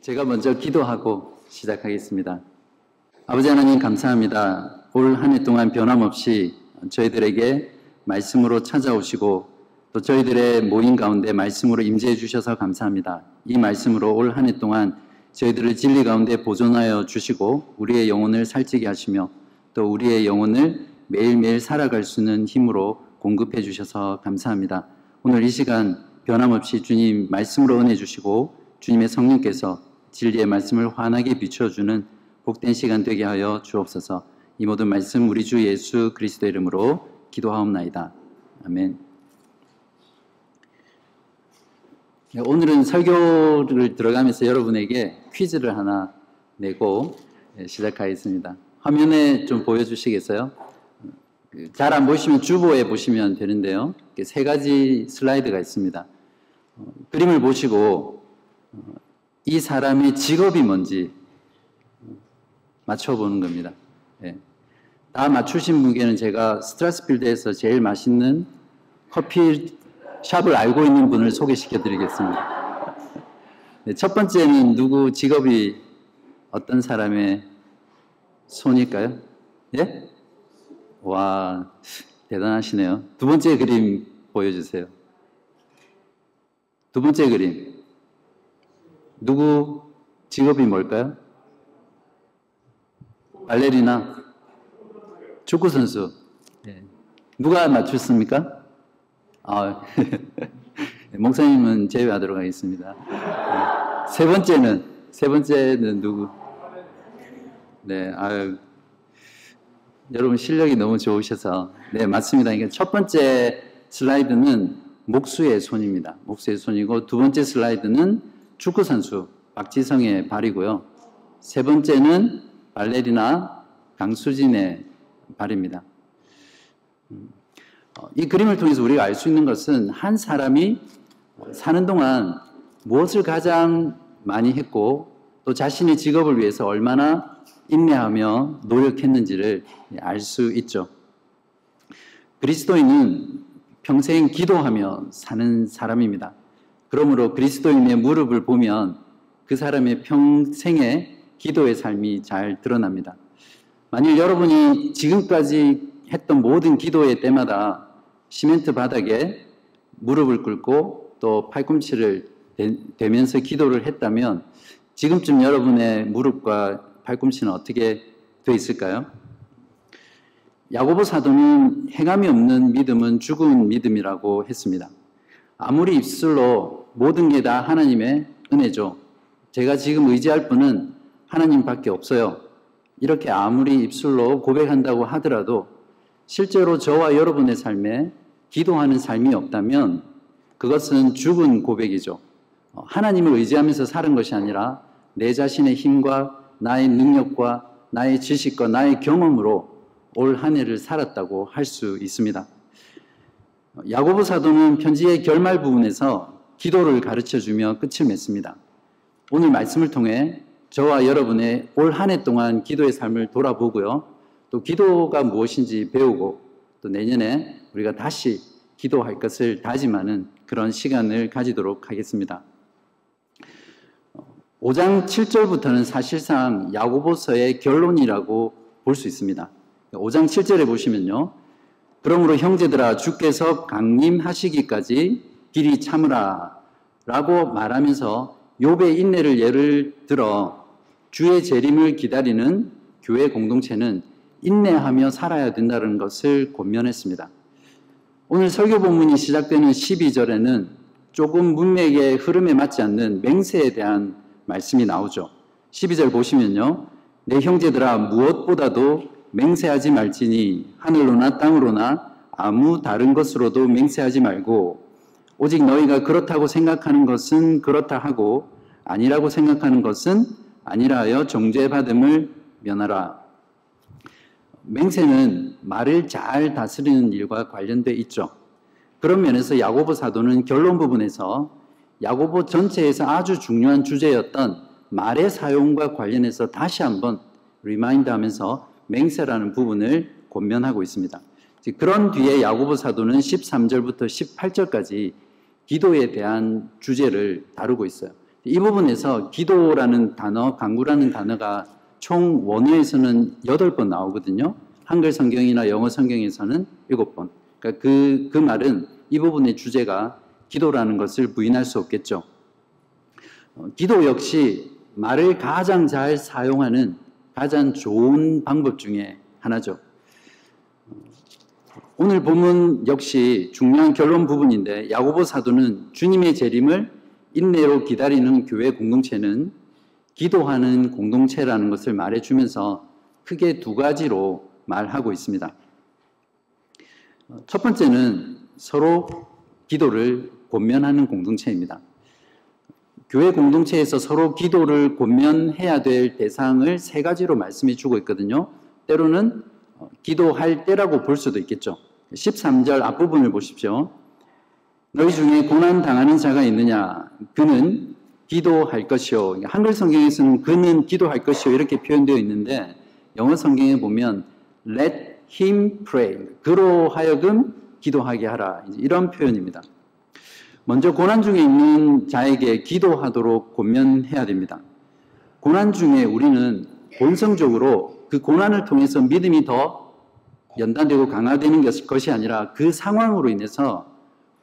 제가 먼저 기도하고 시작하겠습니다. 아버지 하나님 감사합니다. 올 한 해 동안 변함없이 저희들에게 말씀으로 찾아오시고 또 저희들의 모임 가운데 말씀으로 임재해 주셔서 감사합니다. 이 말씀으로 올 한 해 동안 저희들을 진리 가운데 보존하여 주시고 우리의 영혼을 살찌게 하시며 또 우리의 영혼을 매일매일 살아갈 수 있는 힘으로 공급해 주셔서 감사합니다. 오늘 이 시간 변함없이 주님 말씀으로 은혜 주시고 주님의 성령께서 진리의 말씀을 환하게 비춰주는 복된 시간 되게 하여 주옵소서. 이 모든 말씀 우리 주 예수 그리스도 이름으로 기도하옵나이다. 아멘. 네, 오늘은 설교를 들어가면서 여러분에게 퀴즈를 하나 내고 네, 시작하겠습니다. 화면에 좀 보여주시겠어요? 그 잘안 보시면 주보에 보시면 되는데요. 세 가지 슬라이드가 있습니다. 어, 그림을 보시고 어, 이 사람의 직업이 뭔지 맞춰보는 겁니다. 네. 다 맞추신 분께는 제가 스트라스필드에서 제일 맛있는 커피 샵을 알고 있는 분을 소개시켜 드리겠습니다. 네, 첫 번째는 누구 직업이 어떤 사람의 손일까요? 예? 와, 대단하시네요. 두 번째 그림 보여주세요. 두 번째 그림. 누구 직업이 뭘까요? 발레리나, 축구 선수. 네. 누가 맞췄습니까? 아, 목사님은 제외하도록 하겠습니다. 네. 세 번째는, 세 번째는 누구? 네, 아유, 여러분 실력이 너무 좋으셔서. 네, 맞습니다. 그러니까 첫 번째 슬라이드는 목수의 손입니다. 목수의 손이고, 두 번째 슬라이드는 축구 선수 박지성의 발이고요. 세 번째는 발레리나 강수진의 발입니다. 음, 어, 이 그림을 통해서 우리가 알 수 있는 것은 한 사람이 사는 동안 무엇을 가장 많이 했고 또 자신의 직업을 위해서 얼마나 인내하며 노력했는지를 알 수 있죠. 그리스도인은 평생 기도하며 사는 사람입니다. 그러므로 그리스도인의 무릎을 보면 그 사람의 평생의 기도의 삶이 잘 드러납니다. 만일 여러분이 지금까지 했던 모든 기도의 때마다 시멘트 바닥에 무릎을 꿇고 또 팔꿈치를 대면서 기도를 했다면 지금쯤 여러분의 무릎과 팔꿈치는 어떻게 돼 있을까요? 야고보 사도는 행함이 없는 믿음은 죽은 믿음이라고 했습니다. 아무리 입술로 모든 게 다 하나님의 은혜죠. 제가 지금 의지할 분은 하나님밖에 없어요. 이렇게 아무리 입술로 고백한다고 하더라도 실제로 저와 여러분의 삶에 기도하는 삶이 없다면 그것은 죽은 고백이죠. 어, 하나님을 의지하면서 사는 것이 아니라 내 자신의 힘과 나의 능력과 나의 지식과 나의 경험으로 올 한 해를 살았다고 할 수 있습니다. 야고보 사도는 편지의 결말 부분에서 기도를 가르쳐 주며 끝을 맺습니다. 오늘 말씀을 통해 저와 여러분의 올 한 해 동안 기도의 삶을 돌아보고요. 또 기도가 무엇인지 배우고 또 내년에 우리가 다시 기도할 것을 다짐하는 그런 시간을 가지도록 하겠습니다. 5장 7절부터는 사실상 야고보서의 결론이라고 볼 수 있습니다. 5장 7절에 보시면요. 그러므로 형제들아 주께서 강림하시기까지 길이 참으라 라고 말하면서 욥의 인내를 예를 들어 주의 재림을 기다리는 교회 공동체는 인내하며 살아야 된다는 것을 권면했습니다. 오늘 설교 본문이 시작되는 12절에는 조금 문맥의 흐름에 맞지 않는 맹세에 대한 말씀이 나오죠. 12절 보시면요. 내 형제들아 무엇보다도 맹세하지 말지니 하늘로나 땅으로나 아무 다른 것으로도 맹세하지 말고 오직 너희가 그렇다고 생각하는 것은 그렇다 하고 아니라고 생각하는 것은 아니라 하여 정죄받음을 면하라. 맹세는 말을 잘 다스리는 일과 관련돼 있죠. 그런 면에서 야고보 사도는 결론 부분에서 야고보 전체에서 아주 중요한 주제였던 말의 사용과 관련해서 다시 한번 remind 하면서 맹세라는 부분을 권면하고 있습니다. 그런 뒤에 야고보 사도는 13절부터 18절까지 기도에 대한 주제를 다루고 있어요. 이 부분에서 기도라는 단어, 강구라는 단어가 총 원어에서는 8번 나오거든요. 한글 성경이나 영어 성경에서는 7번. 그러니까 그, 그 말은 이 부분의 주제가 기도라는 것을 부인할 수 없겠죠. 어, 기도 역시 말을 가장 잘 사용하는 가장 좋은 방법 중에 하나죠. 오늘 본문 역시 중요한 결론 부분인데 야고보 사도는 주님의 재림을 인내로 기다리는 교회 공동체는 기도하는 공동체라는 것을 말해주면서 크게 두 가지로 말하고 있습니다. 첫 번째는 서로 기도를 권면하는 공동체입니다. 교회 공동체에서 서로 기도를 권면해야 될 대상을 세 가지로 말씀해 주고 있거든요. 때로는 기도할 때라고 볼 수도 있겠죠. 13절 앞부분을 보십시오. 너희 중에 고난 당하는 자가 있느냐? 그는 기도할 것이요. 한글 성경에서는 그는 기도할 것이요 이렇게 표현되어 있는데 영어 성경에 보면 let him pray. 그로 하여금 기도하게 하라. 이런 표현입니다. 먼저 고난 중에 있는 자에게 기도하도록 권면해야 됩니다. 고난 중에 우리는 본성적으로 그 고난을 통해서 믿음이 더 연단되고 강화되는 것이 아니라 그 상황으로 인해서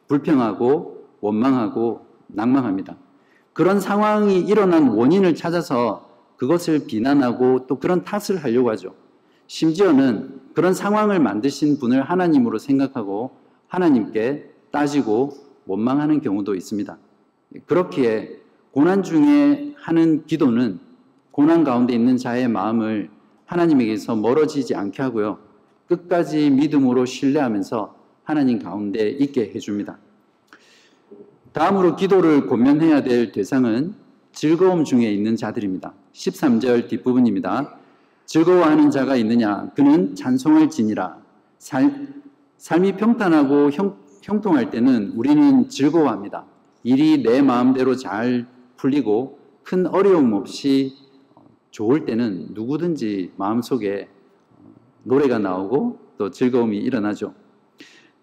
불평하고 원망하고 낭망합니다. 그런 상황이 일어난 원인을 찾아서 그것을 비난하고 또 그런 탓을 하려고 하죠. 심지어는 그런 상황을 만드신 분을 하나님으로 생각하고 하나님께 따지고 원망하는 경우도 있습니다. 그렇기에 고난 중에 하는 기도는 고난 가운데 있는 자의 마음을 하나님에게서 멀어지지 않게 하고요. 끝까지 믿음으로 신뢰하면서 하나님 가운데 있게 해줍니다. 다음으로 기도를 권면해야 될 대상은 즐거움 중에 있는 자들입니다. 13절 뒷부분입니다. 즐거워하는 자가 있느냐? 그는 찬송을 지니라. 살, 삶이 평탄하고 형, 형통할 때는 우리는 즐거워합니다. 일이 내 마음대로 잘 풀리고 큰 어려움 없이 좋을 때는 누구든지 마음속에 노래가 나오고 또 즐거움이 일어나죠.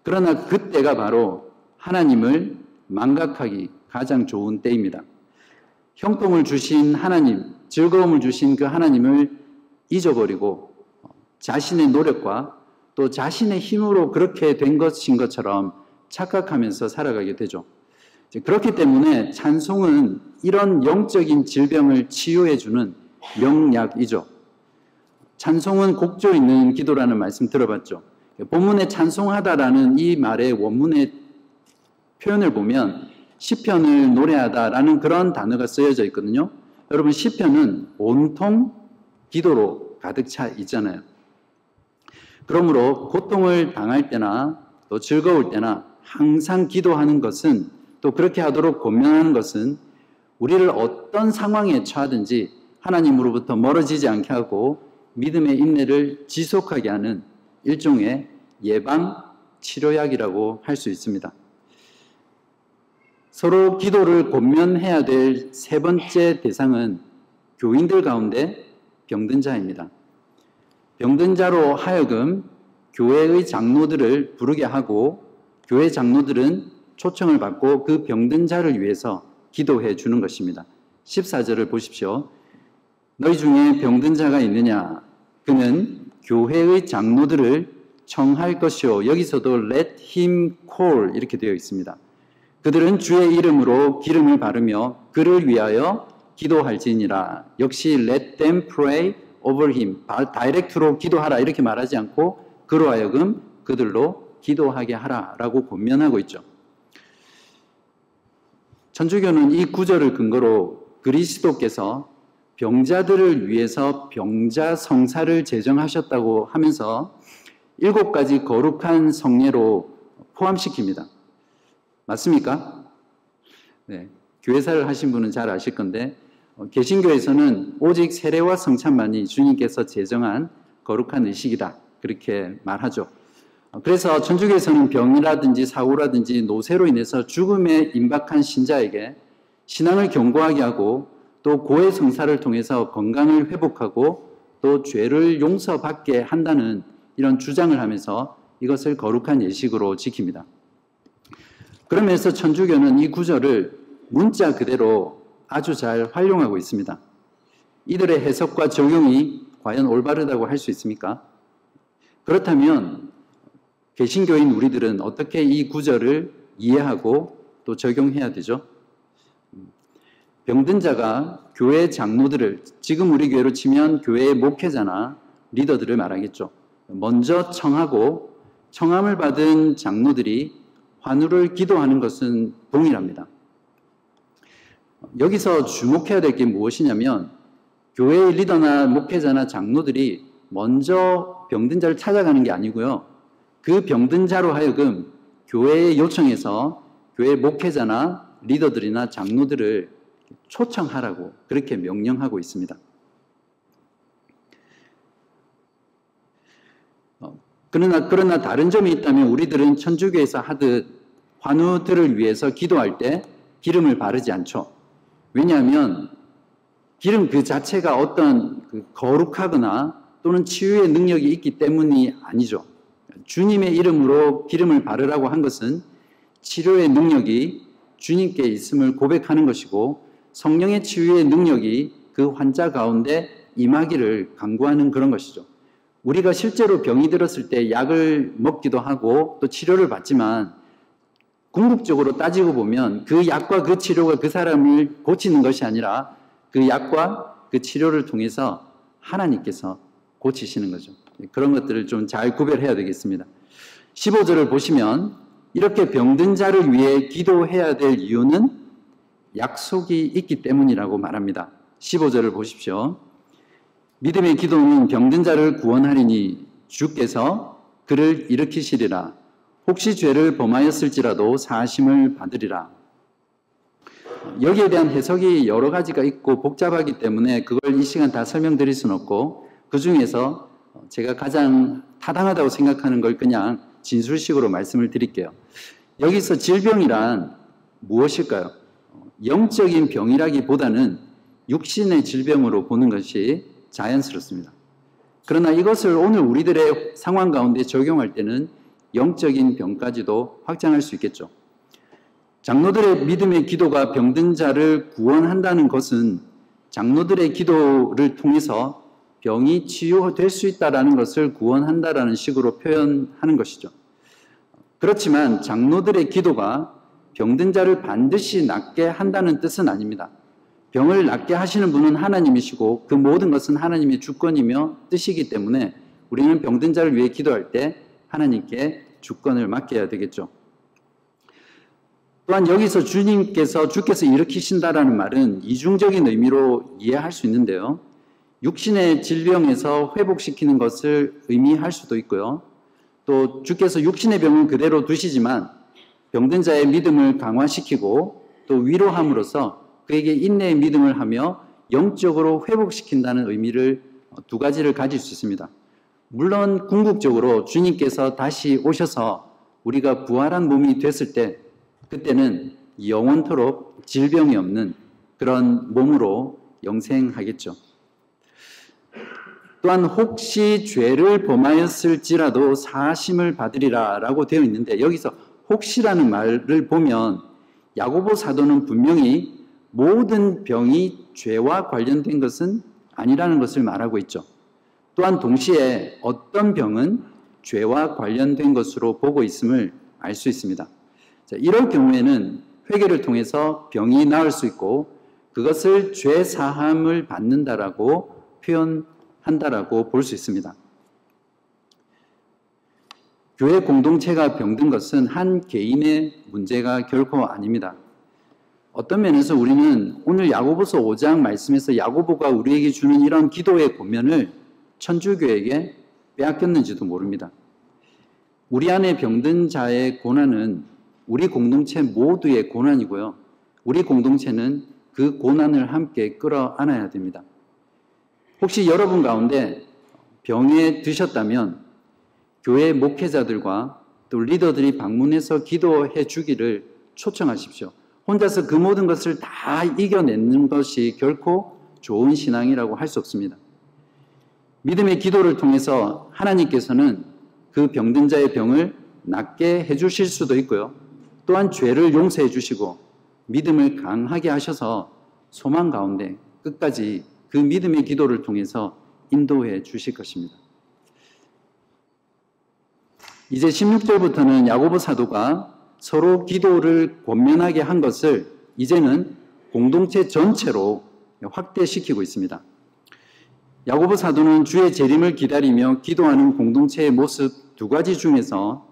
그러나 그때가 바로 하나님을 망각하기 가장 좋은 때입니다. 형통을 주신 하나님, 즐거움을 주신 그 하나님을 잊어버리고 자신의 노력과 또 자신의 힘으로 그렇게 된 것인 것처럼 착각하면서 살아가게 되죠. 그렇기 때문에 찬송은 이런 영적인 질병을 치유해주는 명약이죠. 찬송은 곡조 있는 기도라는 말씀 들어봤죠. 본문에 찬송하다라는 이 말의 원문의 표현을 보면 시편을 노래하다라는 그런 단어가 쓰여져 있거든요. 여러분 시편은 온통 기도로 가득 차 있잖아요. 그러므로 고통을 당할 때나 또 즐거울 때나 항상 기도하는 것은 또 그렇게 하도록 권면하는 것은 우리를 어떤 상황에 처하든지 하나님으로부터 멀어지지 않게 하고 믿음의 인내를 지속하게 하는 일종의 예방 치료약이라고 할 수 있습니다. 서로 기도를 권면해야 될 세 번째 대상은 교인들 가운데 병든 자입니다. 병든 자로 하여금 교회의 장로들을 부르게 하고 교회 장로들은 초청을 받고 그 병든 자를 위해서 기도해 주는 것입니다. 14절을 보십시오. 너희 중에 병든 자가 있느냐? 그는 교회의 장로들을 청할 것이요. 여기서도 let him call 이렇게 되어 있습니다. 그들은 주의 이름으로 기름을 바르며 그를 위하여 기도할지니라. 역시 let them pray over him. 다이렉트로 기도하라 이렇게 말하지 않고 그로 하여금 그들로 기도하게 하라라고 권면하고 있죠. 천주교는 이 구절을 근거로 그리스도께서 병자들을 위해서 병자 성사를 제정하셨다고 하면서 일곱 가지 거룩한 성례로 포함시킵니다. 맞습니까? 네. 교회사를 하신 분은 잘 아실 건데 어, 개신교에서는 오직 세례와 성찬만이 주님께서 제정한 거룩한 의식이다. 그렇게 말하죠. 어, 그래서 천주교에서는 병이라든지 사고라든지 노쇠로 인해서 죽음에 임박한 신자에게 신앙을 견고하게 하고 또 고해 성사를 통해서 건강을 회복하고 또 죄를 용서받게 한다는 이런 주장을 하면서 이것을 거룩한 예식으로 지킵니다. 그러면서 천주교는 이 구절을 문자 그대로 아주 잘 활용하고 있습니다. 이들의 해석과 적용이 과연 올바르다고 할 수 있습니까? 그렇다면 개신교인 우리들은 어떻게 이 구절을 이해하고 또 적용해야 되죠? 병든 자가 교회 장로들을 지금 우리 교회로 치면 교회의 목회자나 리더들을 말하겠죠. 먼저 청하고 청함을 받은 장로들이 환우를 기도하는 것은 동일합니다. 여기서 주목해야 될 게 무엇이냐면 교회의 리더나 목회자나 장로들이 먼저 병든 자를 찾아가는 게 아니고요. 그 병든 자로 하여금 교회에 요청해서 교회 목회자나 리더들이나 장로들을 초청하라고 그렇게 명령하고 있습니다. 어, 그러나 그러나 다른 점이 있다면 우리들은 천주교에서 하듯 환우들을 위해서 기도할 때 기름을 바르지 않죠. 왜냐하면 기름 그 자체가 어떤 그 거룩하거나 또는 치유의 능력이 있기 때문이 아니죠. 주님의 이름으로 기름을 바르라고 한 것은 치료의 능력이 주님께 있음을 고백하는 것이고 성령의 치유의 능력이 그 환자 가운데 임하기를 강구하는 그런 것이죠. 우리가 실제로 병이 들었을 때 약을 먹기도 하고 또 치료를 받지만 궁극적으로 따지고 보면 그 약과 그 치료가 그 사람을 고치는 것이 아니라 그 약과 그 치료를 통해서 하나님께서 고치시는 거죠. 그런 것들을 좀 잘 구별해야 되겠습니다. 15절을 보시면 이렇게 병든 자를 위해 기도해야 될 이유는 약속이 있기 때문이라고 말합니다. 15절을 보십시오. 믿음의 기도는 병든 자를 구원하리니 주께서 그를 일으키시리라. 혹시 죄를 범하였을지라도 사심을 받으리라. 여기에 대한 해석이 여러 가지가 있고 복잡하기 때문에 그걸 이 시간 다 설명드릴 수는 없고 그 중에서 제가 가장 타당하다고 생각하는 걸 그냥 진술식으로 말씀을 드릴게요. 여기서 질병이란 무엇일까요? 영적인 병이라기보다는 육신의 질병으로 보는 것이 자연스럽습니다. 그러나 이것을 오늘 우리들의 상황 가운데 적용할 때는 영적인 병까지도 확장할 수 있겠죠. 장로들의 믿음의 기도가 병든 자를 구원한다는 것은 장로들의 기도를 통해서 병이 치유될 수 있다라는 것을 구원한다라는 식으로 표현하는 것이죠. 그렇지만 장로들의 기도가 병든 자를 반드시 낫게 한다는 뜻은 아닙니다. 병을 낫게 하시는 분은 하나님이시고 그 모든 것은 하나님의 주권이며 뜻이기 때문에 우리는 병든 자를 위해 기도할 때 하나님께 주권을 맡겨야 되겠죠. 또한 여기서 주님께서 주께서 일으키신다라는 말은 이중적인 의미로 이해할 수 있는데요. 육신의 질병에서 회복시키는 것을 의미할 수도 있고요. 또 주께서 육신의 병은 그대로 두시지만 병든 자의 믿음을 강화시키고 또 위로함으로써 그에게 인내의 믿음을 하며 영적으로 회복시킨다는 의미를 두 가지를 가질 수 있습니다. 물론 궁극적으로 주님께서 다시 오셔서 우리가 부활한 몸이 됐을 때 그때는 영원토록 질병이 없는 그런 몸으로 영생하겠죠. 또한 혹시 죄를 범하였을지라도 사심을 받으리라 라고 되어 있는데 여기서 혹시라는 말을 보면 야고보 사도는 분명히 모든 병이 죄와 관련된 것은 아니라는 것을 말하고 있죠. 또한 동시에 어떤 병은 죄와 관련된 것으로 보고 있음을 알 수 있습니다. 자, 이럴 경우에는 회개를 통해서 병이 나을 수 있고 그것을 죄 사함을 받는다라고 표현한다라고 볼 수 있습니다. 교회 공동체가 병든 것은 한 개인의 문제가 결코 아닙니다. 어떤 면에서 우리는 오늘 야고보서 5장 말씀에서 야고보가 우리에게 주는 이런 기도의 고면을 천주교에게 빼앗겼는지도 모릅니다. 우리 안에 병든 자의 고난은 우리 공동체 모두의 고난이고요. 우리 공동체는 그 고난을 함께 끌어안아야 됩니다. 혹시 여러분 가운데 병에 드셨다면 교회 목회자들과 또 리더들이 방문해서 기도해 주기를 초청하십시오. 혼자서 그 모든 것을 다 이겨내는 것이 결코 좋은 신앙이라고 할 수 없습니다. 믿음의 기도를 통해서 하나님께서는 그 병든 자의 병을 낫게 해 주실 수도 있고요. 또한 죄를 용서해 주시고 믿음을 강하게 하셔서 소망 가운데 끝까지 그 믿음의 기도를 통해서 인도해 주실 것입니다. 이제 16절부터는 야고보 사도가 서로 기도를 권면하게 한 것을 이제는 공동체 전체로 확대시키고 있습니다. 야고보 사도는 주의 재림을 기다리며 기도하는 공동체의 모습 두 가지 중에서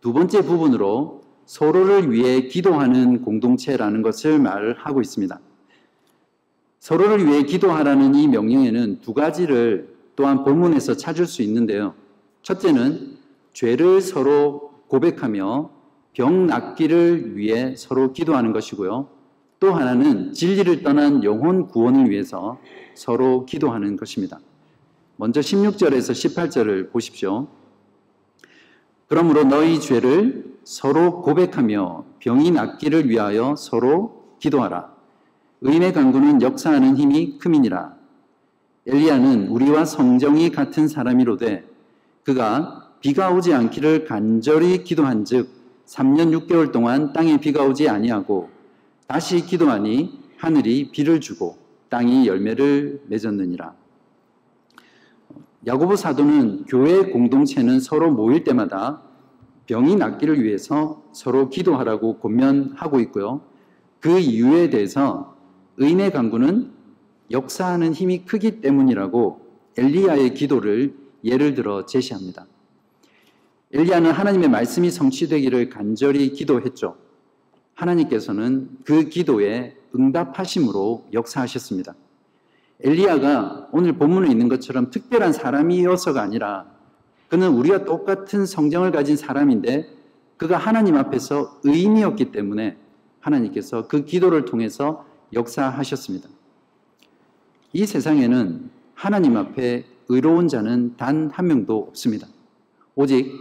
두 번째 부분으로 서로를 위해 기도하는 공동체라는 것을 말하고 있습니다. 서로를 위해 기도하라는 이 명령에는 두 가지를 또한 본문에서 찾을 수 있는데요. 첫째는 죄를 서로 고백하며 병 낫기를 위해 서로 기도하는 것이고요. 또 하나는 진리를 떠난 영혼 구원을 위해서 서로 기도하는 것입니다. 먼저 16절에서 18절을 보십시오. 그러므로 너희 죄를 서로 고백하며 병이 낫기를 위하여 서로 기도하라. 의인의 강구는 역사하는 힘이 크민이라. 엘리야는 우리와 성정이 같은 사람이로되 그가 비가 오지 않기를 간절히 기도한즉 3년 6개월 동안 땅에 비가 오지 아니하고 다시 기도하니 하늘이 비를 주고 땅이 열매를 맺었느니라. 야고보 사도는 교회 공동체는 서로 모일 때마다 병이 낫기를 위해서 서로 기도하라고 권면하고 있고요. 그 이유에 대해서 의인의 강구는 역사하는 힘이 크기 때문이라고 엘리야의 기도를 예를 들어 제시합니다. 엘리야는 하나님의 말씀이 성취되기를 간절히 기도했죠. 하나님께서는 그 기도에 응답하심으로 역사하셨습니다. 엘리야가 오늘 본문에 있는 것처럼 특별한 사람이어서가 아니라 그는 우리와 똑같은 성정을 가진 사람인데 그가 하나님 앞에서 의인이었기 때문에 하나님께서 그 기도를 통해서 역사하셨습니다. 이 세상에는 하나님 앞에 의로운 자는 단 한 명도 없습니다. 오직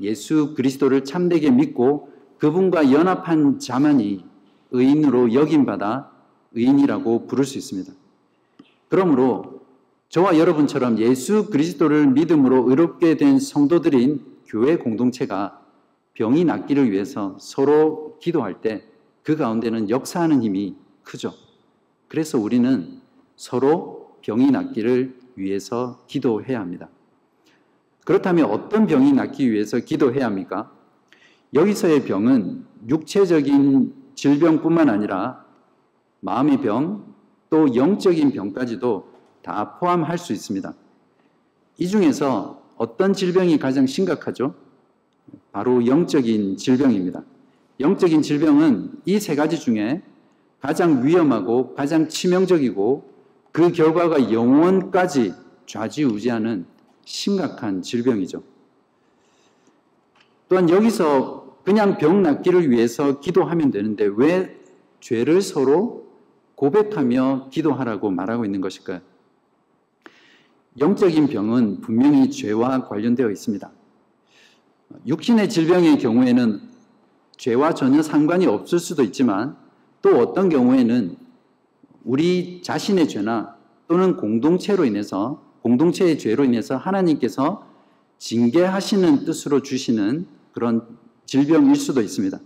예수 그리스도를 참되게 믿고 그분과 연합한 자만이 의인으로 여김받아 의인이라고 부를 수 있습니다. 그러므로 저와 여러분처럼 예수 그리스도를 믿음으로 의롭게 된 성도들인 교회 공동체가 병이 낫기를 위해서 서로 기도할 때 그 가운데는 역사하는 힘이 크죠. 그래서 우리는 서로 병이 낫기를 위해서 기도해야 합니다. 그렇다면 어떤 병이 낫기 위해서 기도해야 합니까? 여기서의 병은 육체적인 질병뿐만 아니라 마음의 병, 또 영적인 병까지도 다 포함할 수 있습니다. 이 중에서 어떤 질병이 가장 심각하죠? 바로 영적인 질병입니다. 영적인 질병은 이 세 가지 중에 가장 위험하고 가장 치명적이고 그 결과가 영원까지 좌지우지하는 심각한 질병이죠. 또한 여기서 그냥 병 낫기를 위해서 기도하면 되는데 왜 죄를 서로 고백하며 기도하라고 말하고 있는 것일까요? 영적인 병은 분명히 죄와 관련되어 있습니다. 육신의 질병의 경우에는 죄와 전혀 상관이 없을 수도 있지만 또 어떤 경우에는 우리 자신의 죄나 또는 공동체로 인해서 공동체의 죄로 인해서 하나님께서 징계하시는 뜻으로 주시는 그런 질병일 수도 있습니다.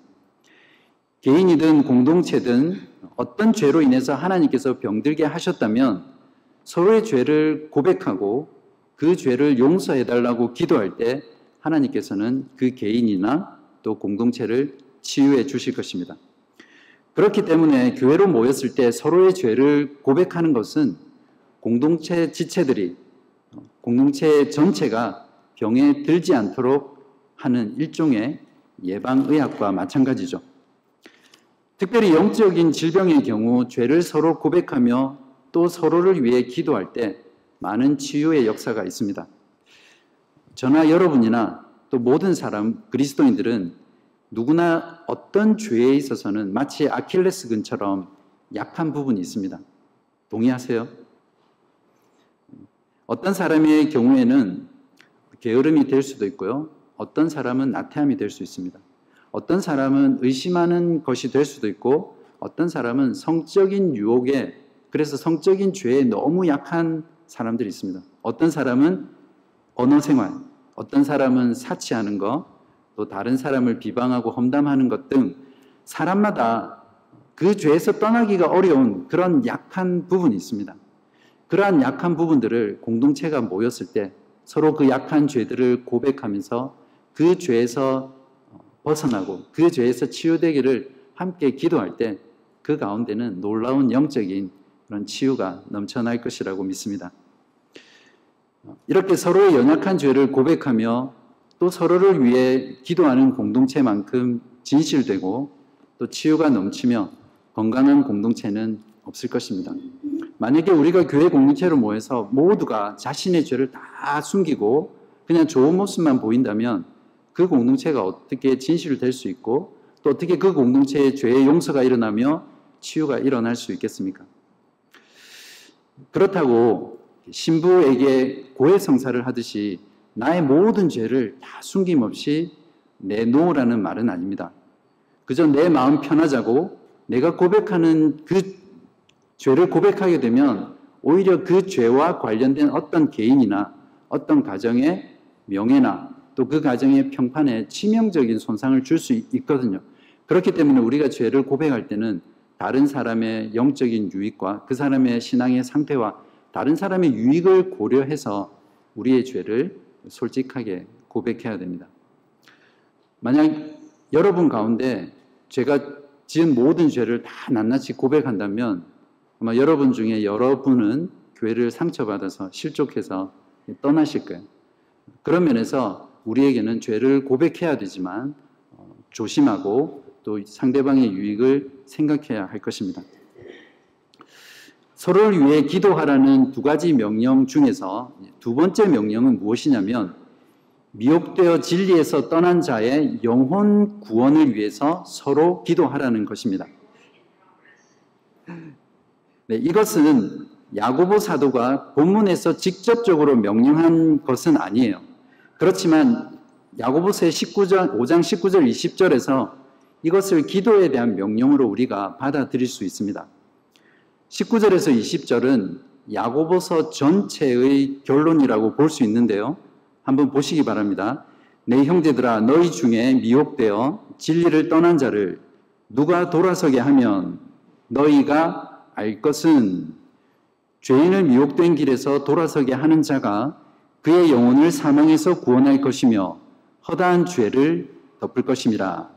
개인이든 공동체든 어떤 죄로 인해서 하나님께서 병들게 하셨다면 서로의 죄를 고백하고 그 죄를 용서해 달라고 기도할 때 하나님께서는 그 개인이나 또 공동체를 치유해 주실 것입니다. 그렇기 때문에 교회로 모였을 때 서로의 죄를 고백하는 것은 공동체 지체들이 공동체 전체가 병에 들지 않도록 하는 일종의 예방의학과 마찬가지죠. 특별히 영적인 질병의 경우 죄를 서로 고백하며 또 서로를 위해 기도할 때 많은 치유의 역사가 있습니다. 저나 여러분이나 또 모든 사람, 그리스도인들은 누구나 어떤 죄에 있어서는 마치 아킬레스 근처럼 약한 부분이 있습니다. 동의하세요? 어떤 사람의 경우에는 게으름이 될 수도 있고요. 어떤 사람은 나태함이 될 수 있습니다. 어떤 사람은 의심하는 것이 될 수도 있고 어떤 사람은 성적인 유혹에 그래서 성적인 죄에 너무 약한 사람들이 있습니다. 어떤 사람은 언어 생활, 어떤 사람은 사치하는 것, 또 다른 사람을 비방하고 험담하는 것 등 사람마다 그 죄에서 떠나기가 어려운 그런 약한 부분이 있습니다. 그러한 약한 부분들을 공동체가 모였을 때 서로 그 약한 죄들을 고백하면서 그 죄에서 벗어나고 그 죄에서 치유되기를 함께 기도할 때 그 가운데는 놀라운 영적인 그런 치유가 넘쳐날 것이라고 믿습니다. 이렇게 서로의 연약한 죄를 고백하며 또 서로를 위해 기도하는 공동체만큼 진실되고 또 치유가 넘치며 건강한 공동체는 없을 것입니다. 만약에 우리가 교회 공동체로 모여서 모두가 자신의 죄를 다 숨기고 그냥 좋은 모습만 보인다면 그 공동체가 어떻게 진실될 수 있고 또 어떻게 그 공동체의 죄의 용서가 일어나며 치유가 일어날 수 있겠습니까? 그렇다고 신부에게 고해 성사를 하듯이 나의 모든 죄를 다 숨김없이 내놓으라는 말은 아닙니다. 그저 내 마음 편하자고 내가 고백하는 그 죄를 고백하게 되면 오히려 그 죄와 관련된 어떤 개인이나 어떤 가정의 명예나 또 그 가정의 평판에 치명적인 손상을 줄 수 있거든요. 그렇기 때문에 우리가 죄를 고백할 때는 다른 사람의 영적인 유익과 그 사람의 신앙의 상태와 다른 사람의 유익을 고려해서 우리의 죄를 솔직하게 고백해야 됩니다. 만약 여러분 가운데 제가 지은 모든 죄를 다 낱낱이 고백한다면 아마 여러분 중에 여러분은 교회를 상처받아서 실족해서 떠나실 거예요. 그런 면에서 우리에게는 죄를 고백해야 되지만 어, 조심하고 또 상대방의 유익을 생각해야 할 것입니다. 서로를 위해 기도하라는 두 가지 명령 중에서 두 번째 명령은 무엇이냐면 미혹되어 진리에서 떠난 자의 영혼 구원을 위해서 서로 기도하라는 것입니다. 네, 이것은 야고보 사도가 본문에서 직접적으로 명령한 것은 아니에요. 그렇지만 야고보서의 19절, 5장 19절 20절에서 이것을 기도에 대한 명령으로 우리가 받아들일 수 있습니다. 19절에서 20절은 야고보서 전체의 결론이라고 볼 수 있는데요. 한번 보시기 바랍니다. 내 형제들아 너희 중에 미혹되어 진리를 떠난 자를 누가 돌아서게 하면 너희가 알 것은 죄인을 미혹된 길에서 돌아서게 하는 자가 그의 영혼을 사망에서 구원할 것이며 허다한 죄를 덮을 것입니다.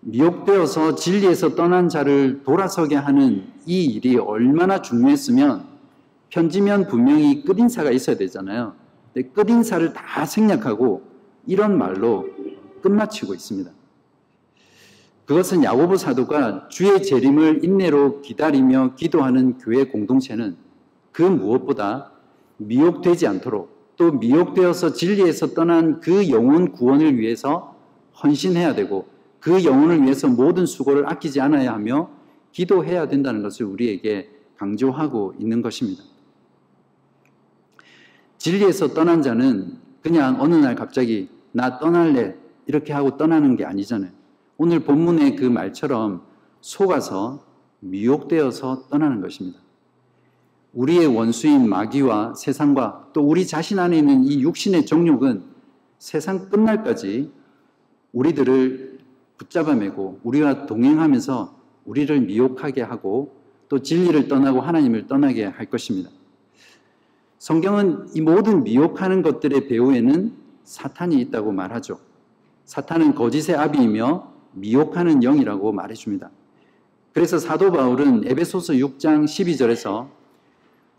미혹되어서 진리에서 떠난 자를 돌아서게 하는 이 일이 얼마나 중요했으면 편지면 분명히 끝인사가 있어야 되잖아요. 끝인사를 다 생략하고 이런 말로 끝마치고 있습니다. 그것은 야고보 사도가 주의 재림을 인내로 기다리며 기도하는 교회 공동체는 그 무엇보다 미혹되지 않도록 또 미혹되어서 진리에서 떠난 그 영혼 구원을 위해서 헌신해야 되고 그 영혼을 위해서 모든 수고를 아끼지 않아야 하며 기도해야 된다는 것을 우리에게 강조하고 있는 것입니다. 진리에서 떠난 자는 그냥 어느 날 갑자기 나 떠날래 이렇게 하고 떠나는 게 아니잖아요. 오늘 본문의 그 말처럼 속아서 미혹되어서 떠나는 것입니다. 우리의 원수인 마귀와 세상과 또 우리 자신 안에 있는 이 육신의 정욕은 세상 끝날까지 우리들을 붙잡아매고 우리와 동행하면서 우리를 미혹하게 하고 또 진리를 떠나고 하나님을 떠나게 할 것입니다. 성경은 이 모든 미혹하는 것들의 배후에는 사탄이 있다고 말하죠. 사탄은 거짓의 아비이며 미혹하는 영이라고 말해줍니다. 그래서 사도 바울은 에베소서 6장 12절에서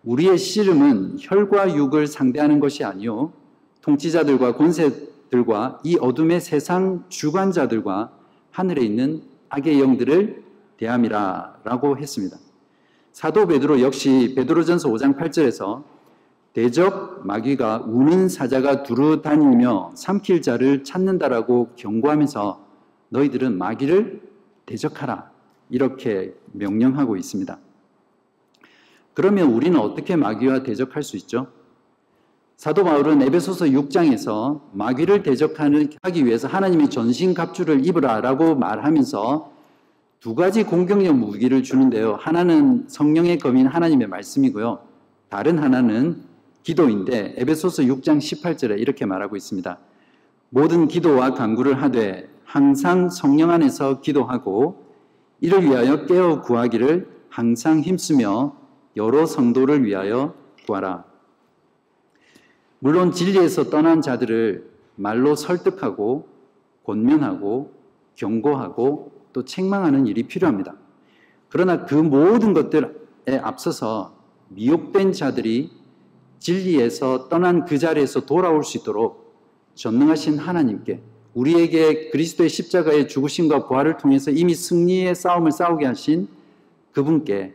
우리의 씨름은 혈과 육을 상대하는 것이 아니요 통치자들과 권세들과 이 어둠의 세상 주관자들과 하늘에 있는 악의 영들을 대함이라라고 했습니다. 사도 베드로 역시 베드로전서 5장 8절에서 대적 마귀가 우는 사자가 두루 다니며 삼킬 자를 찾는다라고 경고하면서 너희들은 마귀를 대적하라 이렇게 명령하고 있습니다. 그러면 우리는 어떻게 마귀와 대적할 수 있죠? 사도 바울은 에베소서 6장에서 마귀를 대적하기 위해서 하나님의 전신 갑주를 입으라라고 말하면서 두 가지 공격력 무기를 주는데요. 하나는 성령의 검인 하나님의 말씀이고요. 다른 하나는 기도인데 에베소서 6장 18절에 이렇게 말하고 있습니다. 모든 기도와 간구를 하되 항상 성령 안에서 기도하고 이를 위하여 깨어 구하기를 항상 힘쓰며 여러 성도를 위하여 구하라. 물론 진리에서 떠난 자들을 말로 설득하고 권면하고 경고하고 또 책망하는 일이 필요합니다. 그러나 그 모든 것들에 앞서서 미혹된 자들이 진리에서 떠난 그 자리에서 돌아올 수 있도록 전능하신 하나님께 우리에게 그리스도의 십자가의 죽으심과 부활을 통해서 이미 승리의 싸움을 싸우게 하신 그분께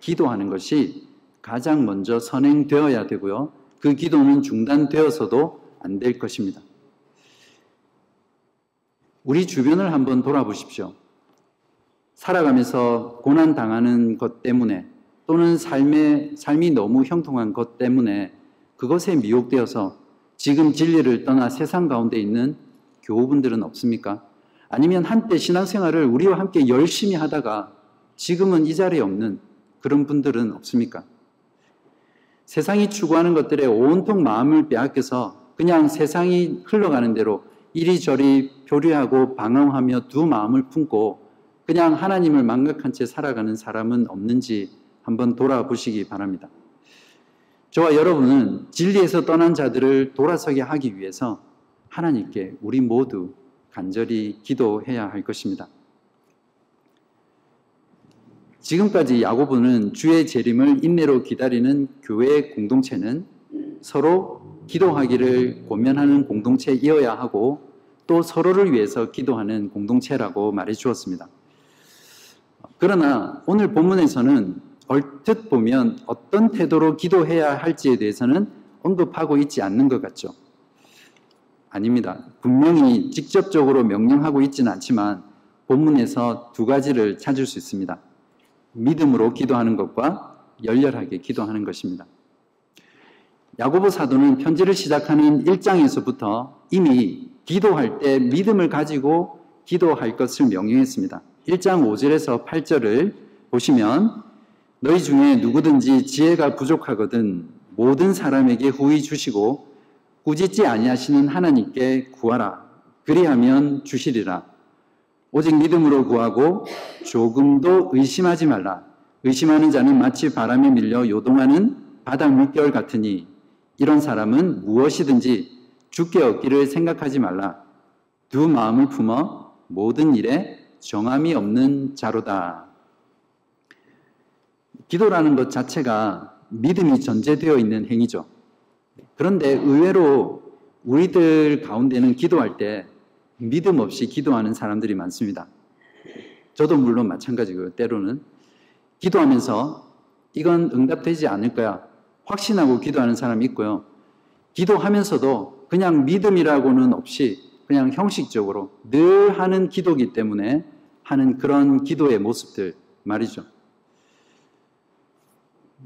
기도하는 것이 가장 먼저 선행되어야 되고요. 그 기도는 중단되어서도 안 될 것입니다. 우리 주변을 한번 돌아보십시오. 살아가면서 고난 당하는 것 때문에 또는 삶의 삶이 너무 형통한 것 때문에 그것에 미혹되어서 지금 진리를 떠나 세상 가운데 있는 교우분들은 없습니까? 아니면 한때 신앙생활을 우리와 함께 열심히 하다가 지금은 이 자리에 없는 그런 분들은 없습니까? 세상이 추구하는 것들에 온통 마음을 빼앗겨서 그냥 세상이 흘러가는 대로 이리저리 표류하고 방황하며 두 마음을 품고 그냥 하나님을 망각한 채 살아가는 사람은 없는지 한번 돌아보시기 바랍니다. 저와 여러분은 진리에서 떠난 자들을 돌아서게 하기 위해서 하나님께 우리 모두 간절히 기도해야 할 것입니다. 지금까지 야고보는 주의 재림을 인내로 기다리는 교회 공동체는 서로 기도하기를 권면하는 공동체이어야 하고 또 서로를 위해서 기도하는 공동체라고 말해 주었습니다. 그러나 오늘 본문에서는 얼뜻 보면 어떤 태도로 기도해야 할지에 대해서는 언급하고 있지 않는 것 같죠. 아닙니다. 분명히 직접적으로 명령하고 있지는 않지만 본문에서 두 가지를 찾을 수 있습니다. 믿음으로 기도하는 것과 열렬하게 기도하는 것입니다. 야고보 사도는 편지를 시작하는 1장에서부터 이미 기도할 때 믿음을 가지고 기도할 것을 명령했습니다. 1장 5절에서 8절을 보시면 너희 중에 누구든지 지혜가 부족하거든 모든 사람에게 후히 주시고 꾸짖지 아니하시는 하나님께 구하라. 그리하면 주시리라. 오직 믿음으로 구하고 조금도 의심하지 말라. 의심하는 자는 마치 바람에 밀려 요동하는 바다 물결 같으니 이런 사람은 무엇이든지 죽게 얻기를 생각하지 말라. 두 마음을 품어 모든 일에 정함이 없는 자로다. 기도라는 것 자체가 믿음이 전제되어 있는 행위죠. 그런데 의외로 우리들 가운데는 기도할 때 믿음 없이 기도하는 사람들이 많습니다. 저도 물론 마찬가지고요. 때로는 기도하면서 이건 응답되지 않을 거야. 확신하고 기도하는 사람이 있고요. 기도하면서도 그냥 믿음이라고는 없이 그냥 형식적으로 늘 하는 기도기 때문에 하는 그런 기도의 모습들 말이죠.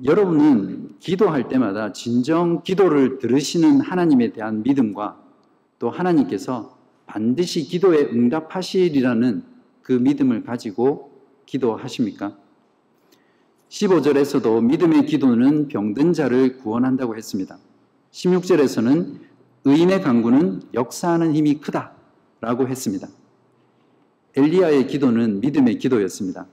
여러분은 기도할 때마다 진정 기도를 들으시는 하나님에 대한 믿음과 또 하나님께서 반드시 기도에 응답하시리라는 그 믿음을 가지고 기도하십니까? 15절에서도 믿음의 기도는 병든 자를 구원한다고 했습니다. 16절에서는 의인의 강구는 역사하는 힘이 크다 라고 했습니다. 엘리야의 기도는 믿음의 기도였습니다.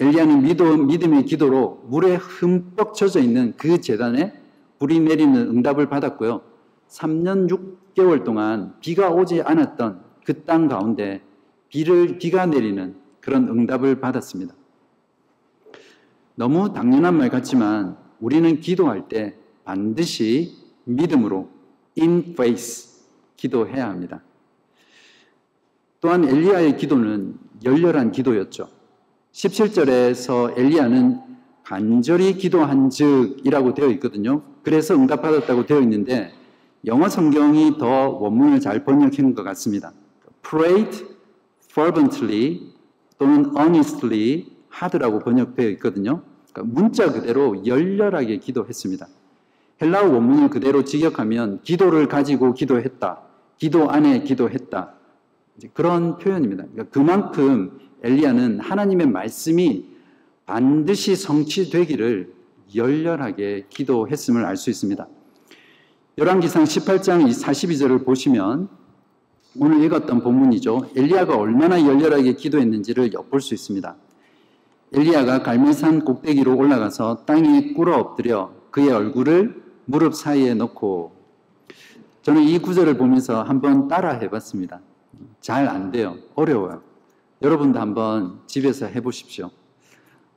엘리야는 믿음의 기도로 물에 흠뻑 젖어 있는 그 재단에 불이 내리는 응답을 받았고요. 3년 6개월 동안 비가 오지 않았던 그 땅 가운데 비를, 비가 내리는 그런 응답을 받았습니다. 너무 당연한 말 같지만 우리는 기도할 때 반드시 믿음으로 in faith 기도해야 합니다. 또한 엘리야의 기도는 열렬한 기도였죠. 17절에서 엘리야는 간절히 기도한 즉이라고 되어 있거든요. 그래서 응답받았다고 되어 있는데 영어 성경이 더 원문을 잘 번역한 것 같습니다. prayed fervently 또는 earnestly 하드라고 번역되어 있거든요. 그러니까 문자 그대로 열렬하게 기도했습니다. 헬라어 원문을 그대로 직역하면 기도를 가지고 기도했다. 기도 안에 기도했다. 그런 표현입니다. 그러니까 그만큼 엘리야는 하나님의 말씀이 반드시 성취되기를 열렬하게 기도했음을 알 수 있습니다. 열왕기상 18장 42절을 보시면 오늘 읽었던 본문이죠. 엘리야가 얼마나 열렬하게 기도했는지를 엿볼 수 있습니다. 엘리야가 갈멜산 꼭대기로 올라가서 땅에 꿇어 엎드려 그의 얼굴을 무릎 사이에 넣고 저는 이 구절을 보면서 한번 따라 해봤습니다. 잘 안 돼요. 어려워요. 여러분도 한번 집에서 해보십시오.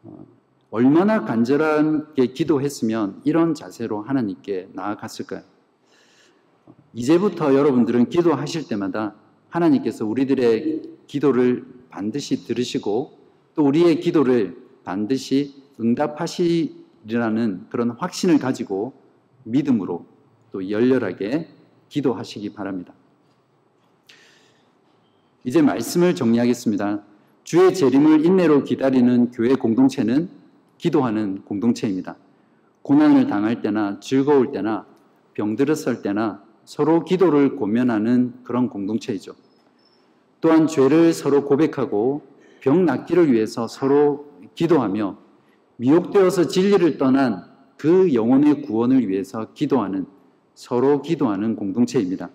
어, 얼마나 간절하게 기도했으면 이런 자세로 하나님께 나아갔을까요? 이제부터 여러분들은 기도하실 때마다 하나님께서 우리들의 기도를 반드시 들으시고 또 우리의 기도를 반드시 응답하시리라는 그런 확신을 가지고 믿음으로 또 열렬하게 기도하시기 바랍니다. 이제 말씀을 정리하겠습니다. 주의 재림을 인내로 기다리는 교회 공동체는 기도하는 공동체입니다. 고난을 당할 때나 즐거울 때나 병들었을 때나 서로 기도를 고면하는 그런 공동체이죠. 또한 죄를 서로 고백하고 병 낫기를 위해서 서로 기도하며 미혹되어서 진리를 떠난 그 영혼의 구원을 위해서 기도하는 서로 기도하는 공동체입니다.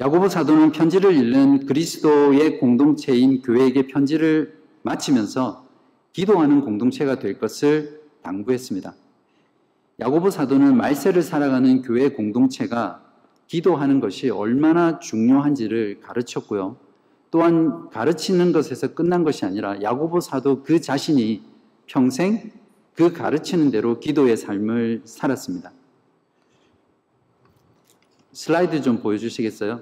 야고보 사도는 편지를 읽는 그리스도의 공동체인 교회에게 편지를 마치면서 기도하는 공동체가 될 것을 당부했습니다. 야고보 사도는 말세를 살아가는 교회 공동체가 기도하는 것이 얼마나 중요한지를 가르쳤고요. 또한 가르치는 것에서 끝난 것이 아니라 야고보 사도 그 자신이 평생 그 가르치는 대로 기도의 삶을 살았습니다. 슬라이드 좀 보여주시겠어요?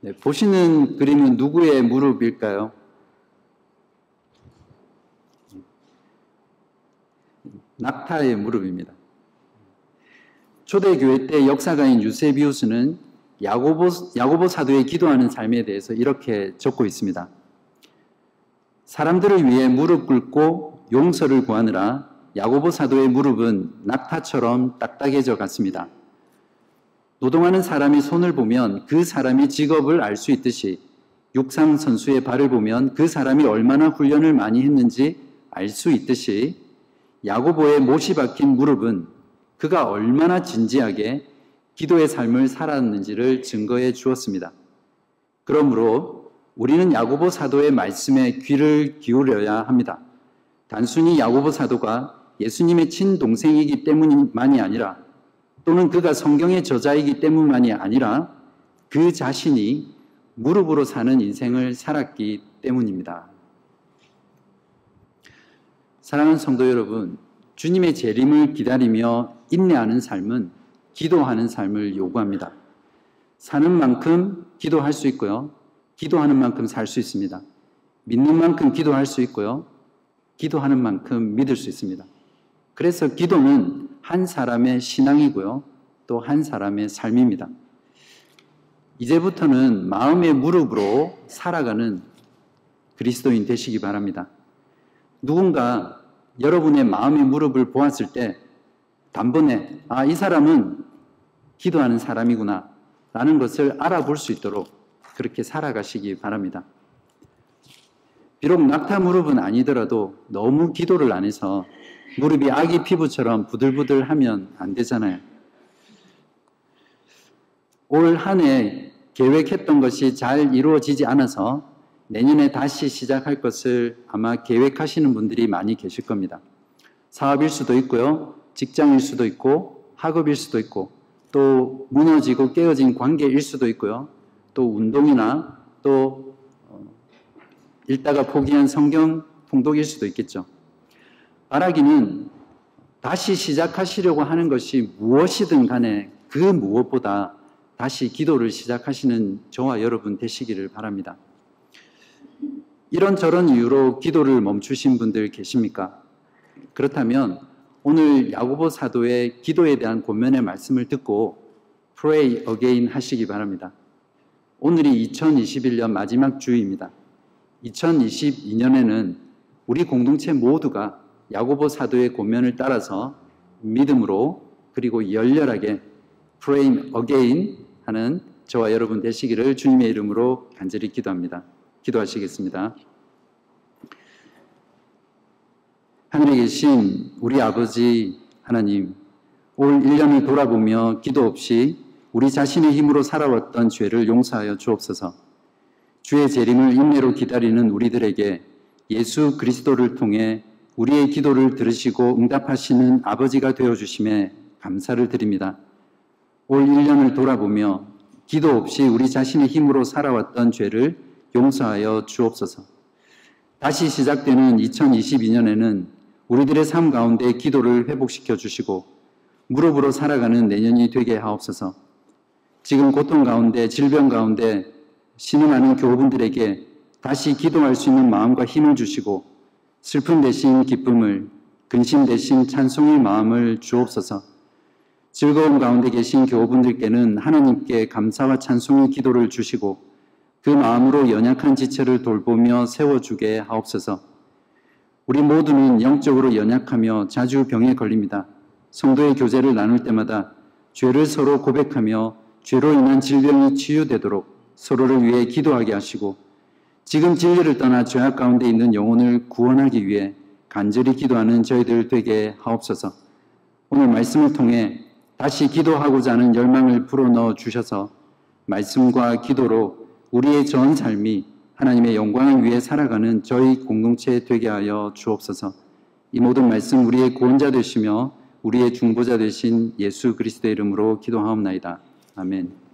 네, 보시는 그림은 누구의 무릎일까요? 낙타의 무릎입니다. 초대교회 때 역사가인 유세비우스는 야고보, 야고보 사도의 기도하는 삶에 대해서 이렇게 적고 있습니다. 사람들을 위해 무릎 꿇고 용서를 구하느라 야고보 사도의 무릎은 낙타처럼 딱딱해져 갔습니다. 노동하는 사람이 손을 보면 그 사람이 직업을 알 수 있듯이 육상 선수의 발을 보면 그 사람이 얼마나 훈련을 많이 했는지 알 수 있듯이 야고보의 못이 박힌 무릎은 그가 얼마나 진지하게 기도의 삶을 살았는지를 증거해 주었습니다. 그러므로 우리는 야고보 사도의 말씀에 귀를 기울여야 합니다. 단순히 야고보 사도가 예수님의 친동생이기 때문만이 아니라 또는 그가 성경의 저자이기 때문만이 아니라 그 자신이 무릎으로 사는 인생을 살았기 때문입니다. 사랑하는 성도 여러분, 주님의 재림을 기다리며 인내하는 삶은 기도하는 삶을 요구합니다. 사는 만큼 기도할 수 있고요. 기도하는 만큼 살 수 있습니다. 믿는 만큼 기도할 수 있고요. 기도하는 만큼 믿을 수 있습니다. 그래서 기도는 한 사람의 신앙이고요. 또 한 사람의 삶입니다. 이제부터는 마음의 무릎으로 살아가는 그리스도인 되시기 바랍니다. 누군가 여러분의 마음의 무릎을 보았을 때 단번에 아, 이 사람은 기도하는 사람이구나 라는 것을 알아볼 수 있도록 그렇게 살아가시기 바랍니다. 비록 낙타 무릎은 아니더라도 너무 기도를 안 해서 무릎이 아기 피부처럼 부들부들 하면 안 되잖아요. 올 한 해 계획했던 것이 잘 이루어지지 않아서 내년에 다시 시작할 것을 아마 계획하시는 분들이 많이 계실 겁니다. 사업일 수도 있고요. 직장일 수도 있고 학업일 수도 있고 또 무너지고 깨어진 관계일 수도 있고요. 또 운동이나 또 어, 읽다가 포기한 성경 통독일 수도 있겠죠. 바라기는 다시 시작하시려고 하는 것이 무엇이든 간에 그 무엇보다 다시 기도를 시작하시는 저와 여러분 되시기를 바랍니다. 이런저런 이유로 기도를 멈추신 분들 계십니까? 그렇다면 오늘 야고보 사도의 기도에 대한 권면의 말씀을 듣고 pray again 하시기 바랍니다. 오늘이 2021년 마지막 주입니다. 2022년에는 우리 공동체 모두가 야고보 사도의 권면을 따라서 믿음으로 그리고 열렬하게 pray again 하는 저와 여러분 되시기를 주님의 이름으로 간절히 기도합니다. 기도하시겠습니다. 하늘에 계신 우리 아버지 하나님, 올 1년을 돌아보며 기도 없이 우리 자신의 힘으로 살아왔던 죄를 용서하여 주옵소서. 주의 재림을 인내로 기다리는 우리들에게 예수 그리스도를 통해 우리의 기도를 들으시고 응답하시는 아버지가 되어 주심에 감사를 드립니다. 올 1년을 돌아보며 기도 없이 우리 자신의 힘으로 살아왔던 죄를 용서하여 주옵소서. 다시 시작되는 2022년에는 우리들의 삶 가운데 기도를 회복시켜 주시고 무릎으로 살아가는 내년이 되게 하옵소서. 지금 고통 가운데 질병 가운데 신음하는 교우분들에게 다시 기도할 수 있는 마음과 힘을 주시고 슬픔 대신 기쁨을 근심 대신 찬송의 마음을 주옵소서. 즐거움 가운데 계신 교우분들께는 하나님께 감사와 찬송의 기도를 주시고 그 마음으로 연약한 지체를 돌보며 세워주게 하옵소서. 우리 모두는 영적으로 연약하며 자주 병에 걸립니다. 성도의 교제를 나눌 때마다 죄를 서로 고백하며 죄로 인한 질병이 치유되도록 서로를 위해 기도하게 하시고 지금 진리를 떠나 죄악 가운데 있는 영혼을 구원하기 위해 간절히 기도하는 저희들 되게 하옵소서. 오늘 말씀을 통해 다시 기도하고자 하는 열망을 불어넣어 주셔서 말씀과 기도로 우리의 전 삶이 하나님의 영광을 위해 살아가는 저희 공동체 되게 하여 주옵소서. 이 모든 말씀 우리의 구원자 되시며 우리의 중보자 되신 예수 그리스도의 이름으로 기도하옵나이다. 아멘.